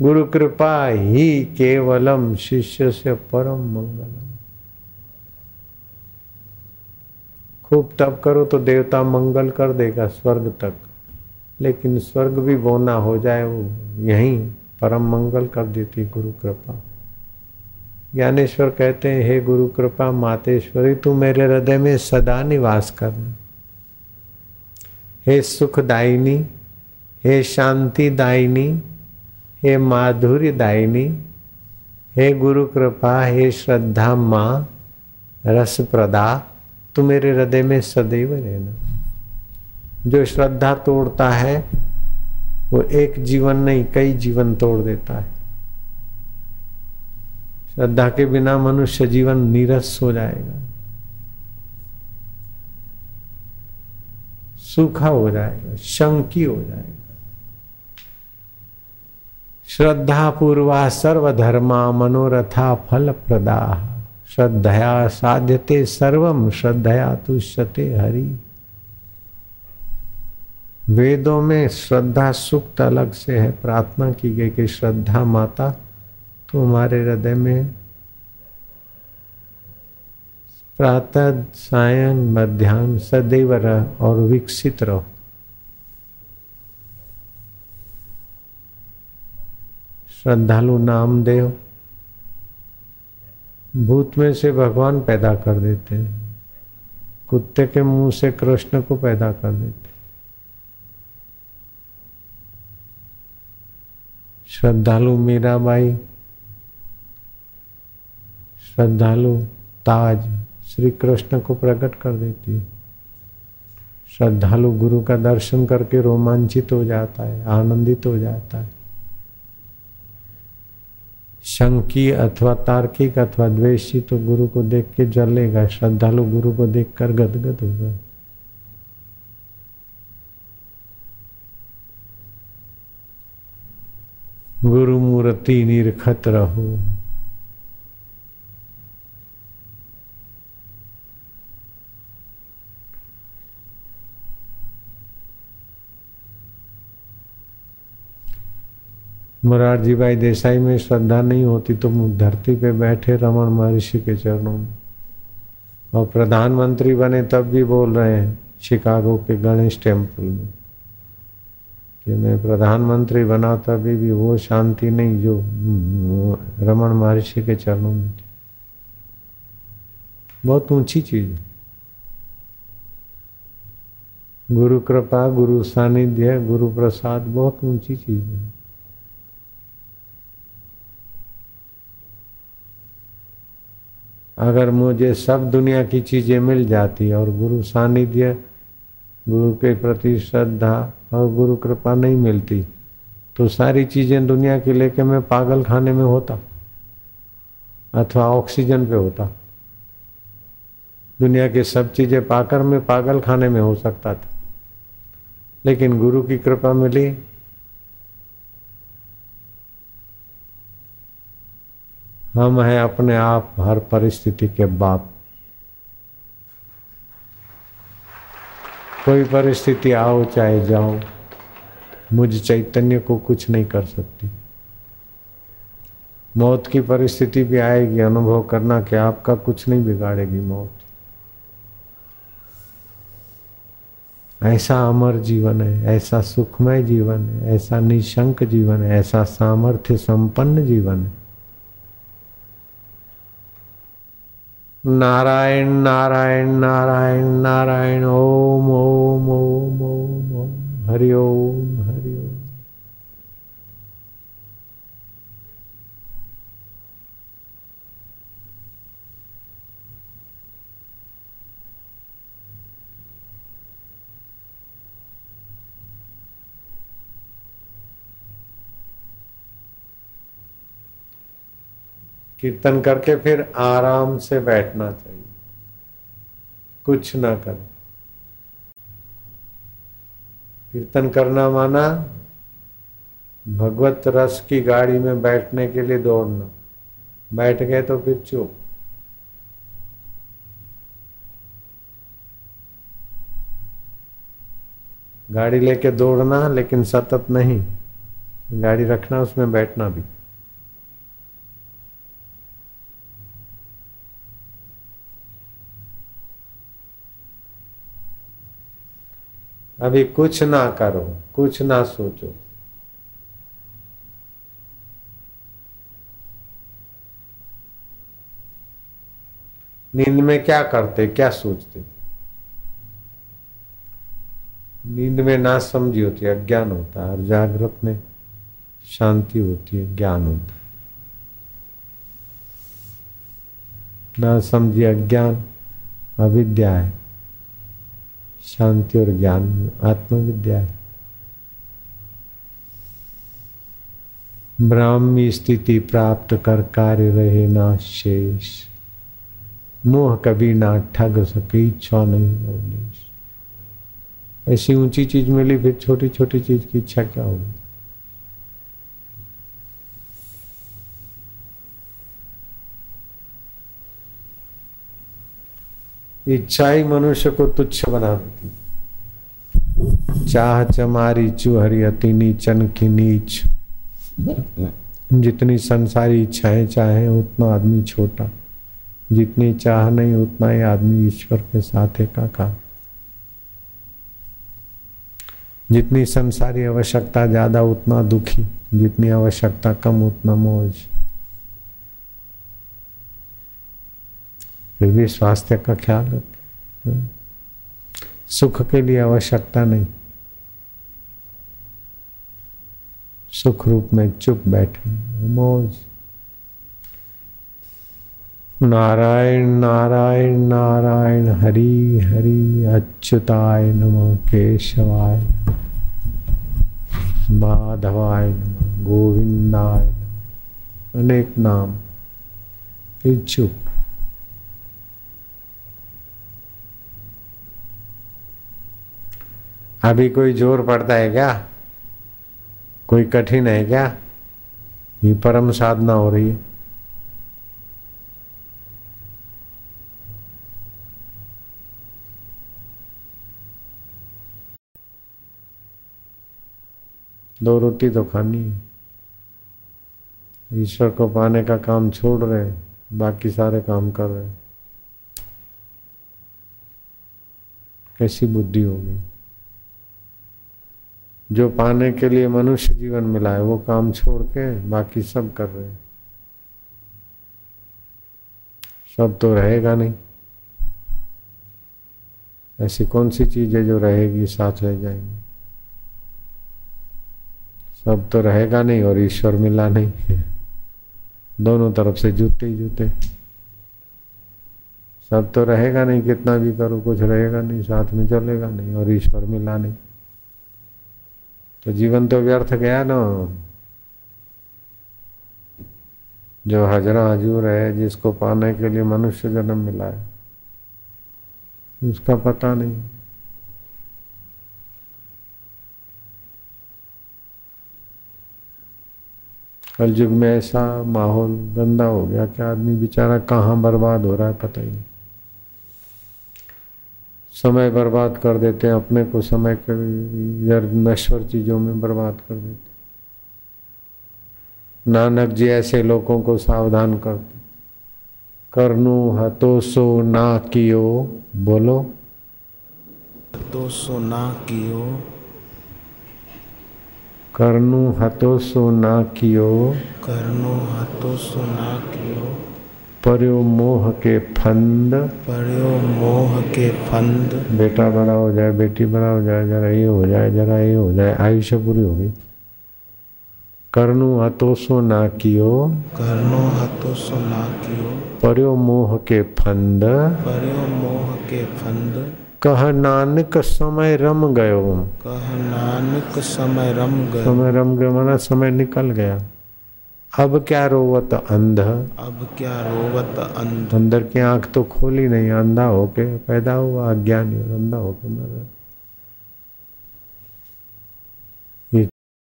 गुरु कृपा ही केवलम शिष्य से परम मंगलम। खूब तप करो तो देवता मंगल कर देगा स्वर्ग तक, लेकिन स्वर्ग भी बोना हो जाए वो यहीं परम मंगल कर देती गुरु कृपा। ज्ञानेश्वर कहते हैं, हे गुरु कृपा, मातेश्वरी, तू मेरे हृदय में सदा निवास करना हे सुखदायिनी, हे शांति दायिनी हे माधुर्य दायिनी, हे गुरु कृपा, हे श्रद्धा माँ रस प्रदा तू मेरे हृदय में सदैव रहना। जो श्रद्धा तोड़ता है, वो एक जीवन नहीं, कई जीवन तोड़ देता है। श्रद्धा के बिना मनुष्य जीवन नीरस हो जाएगा। सूखा हो जाएगा, शंकी हो जाएगा। श्रद्धा पूर्वा सर्वधर्मा मनोरथा फल प्रदा श्रद्धया साध्यते सर्वम श्रद्धया तुष्यते हरि। वेदों में श्रद्धा सुक्त अलग से है। प्रार्थना की गई कि श्रद्धा माता तुम्हारे हृदय में। प्रातः, सायं मध्यान्ह सदैव रह और विकसित रहो। श्रद्धालु नामदेव भूत में से भगवान पैदा कर देते हैं। कुत्ते के मुँह से कृष्ण को पैदा कर देते श्रद्धालु मीराबाई, श्रद्धालु ताज श्री कृष्ण को प्रकट कर देती है। श्रद्धालु गुरु का दर्शन करके रोमांचित हो जाता है, आनंदित हो जाता है। शंकी अथवा तार्किक अथवा द्वेषी तो गुरु को देख के जलेगा श्रद्धालु गुरु को देख देखकर गदगद होगा। गुरु मूर्ति निरखत रहो। मुरारजी भाई देसाई में श्रद्धा नहीं होती तो धरती पे बैठे रमन महर्षि के चरणों में। और प्रधानमंत्री बने तब भी बोल रहे हैं, शिकागो के गणेश टेंपल में। कि मैं प्रधानमंत्री बना तभी भी वो शांति नहीं जो रमन महर्षि के चरणों में थी। बहुत ऊँची चीज़ है। गुरु कृपा, गुरु सानिध्य, गुरु प्रसाद, बहुत ऊँची चीज़ है। अगर मुझे सब दुनिया की चीज़ें मिल जाती और गुरु सानिध्य, गुरु के प्रति श्रद्धा और गुरु कृपा नहीं मिलती तो सारी चीज़ें दुनिया की लेके मैं पागल खाने में होता अथवा ऑक्सीजन पे होता। दुनिया की सब चीज़ें पाकर मैं पागल खाने में हो सकता था। लेकिन गुरु की कृपा मिली हम हैं अपने आप हर परिस्थिति के बाप। कोई परिस्थिति आओ, चाहे जाओ, मुझ चैतन्य को कुछ नहीं कर सकती। मौत की परिस्थिति भी आएगी, अनुभव करना कि आपका कुछ नहीं बिगाड़ेगी मौत। ऐसा अमर जीवन है, ऐसा सुखमय जीवन है, ऐसा निशंक जीवन है, ऐसा सामर्थ्य संपन्न जीवन है। नारायण नारायण नारायण नारायण ओम ओम ओम ओम ओम हरि ओम हरि ओम कीर्तन करके फिर आराम से बैठना चाहिए। कुछ ना करें। कीर्तन करना माना भगवत रस की गाड़ी में बैठने के लिए दौड़ना। बैठ गए तो फिर चुप। गाड़ी लेके दौड़ना, लेकिन सतत नहीं। गाड़ी रखना, उसमें बैठना भी। अभी कुछ ना करो, कुछ ना सोचो। नींद में क्या करते, क्या सोचते? नींद में ना समझी होती है अज्ञान होता है, और जागृत में शांति होती है, ज्ञान होता है। ना समझी अज्ञान, अविद्या है। शांति और ज्ञान, आत्मविद्या है। ब्राह्मी स्थिति प्राप्त कर कार्य रहे ना शेष। मोह कभी ना ठग सके, इच्छा नहीं अवलेश ऐसी ऊँची चीज़ मिली, फिर छोटी छोटी चीज़ की इच्छा क्या होगी? इच्छा ही मनुष्य को तुच्छ बना देती। चाह चमारी चूहरी अति नीचन की नीच। जितनी संसारी इच्छाएँ चाहे, उतना आदमी छोटा। जितनी चाह नहीं, उतना ही आदमी ईश्वर के साथ एकाकार। जितनी संसारी आवश्यकता ज़्यादा, उतना दुखी। जितनी आवश्यकता कम, उतना मौज। फिर भी स्वास्थ्य का ख्याल रखें। सुख के लिए आवश्यकता नहीं। सुख रूप में चुप बैठे। मौज। नारायण नारायण नारायण, हरि हरि, अच्युताय नम, केशवाय माधवाय नम, गोविंदाय अनेक नाम। फिर चुप। अभी कोई ज़ोर पड़ता है क्या? कोई कठिन है क्या? ये परम साधना हो रही है। दो रोटी तो खानी ईश्वर को पाने का काम छोड़ रहे बाकी सारे काम कर रहे हैं। कैसी बुद्धि होगी? जो पाने के लिए मनुष्य जीवन मिला है, वो काम छोड़ के बाकी सब कर रहे हैं। सब तो रहेगा नहीं। ऐसी कौन सी चीज़ है जो रहेगी, साथ रह जाएँगी? सब तो रहेगा नहीं और ईश्वर मिला नहीं। दोनों तरफ़ से जूते ही जूते। सब तो रहेगा नहीं, कितना भी करो, कुछ रहेगा नहीं, साथ में चलेगा नहीं और ईश्वर मिला नहीं। तो जीवन तो व्यर्थ गया ना। जो हजरा हजूर है, जिसको पाने के लिए मनुष्य जन्म मिला है, उसका पता नहीं। कल युग में ऐसा माहौल गंदा हो गया कि आदमी बेचारा कहाँ बर्बाद हो रहा है पता ही नहीं। समय बर्बाद कर देते हैं अपने को समय कर इधर नश्वर चीज़ों में बर्बाद कर देते नानक जी ऐसे लोगों को सावधान करते करनु हतोसो ना कियो बोलो। हतोसो ना कियो। करनु हतोसो ना कियो। करनो हतोसो ना कियो। पर्यो मोह के फंद। पर्यो मोह के फंद। बेटा बड़ा हो जाए बेटी बड़ा हो जाए जरा ये हो जाए जरा ये हो जाए आयुष्य पूरी हो गई। करनु हतोसो ना कियो। करनो हतोसो ना कियो। पर्यो मोह के फंद। पर्यो मोह के फंद। कह नानक समय रम गयो। कह नानक समय रम गए समय रम गयो माना समय निकल गया। अब क्या रोवत अंध? अब क्या रोवत अंध? अंदर की आँख तो खोली नहीं अंधा होके पैदा हुआ अज्ञानी और अंधा होके मर।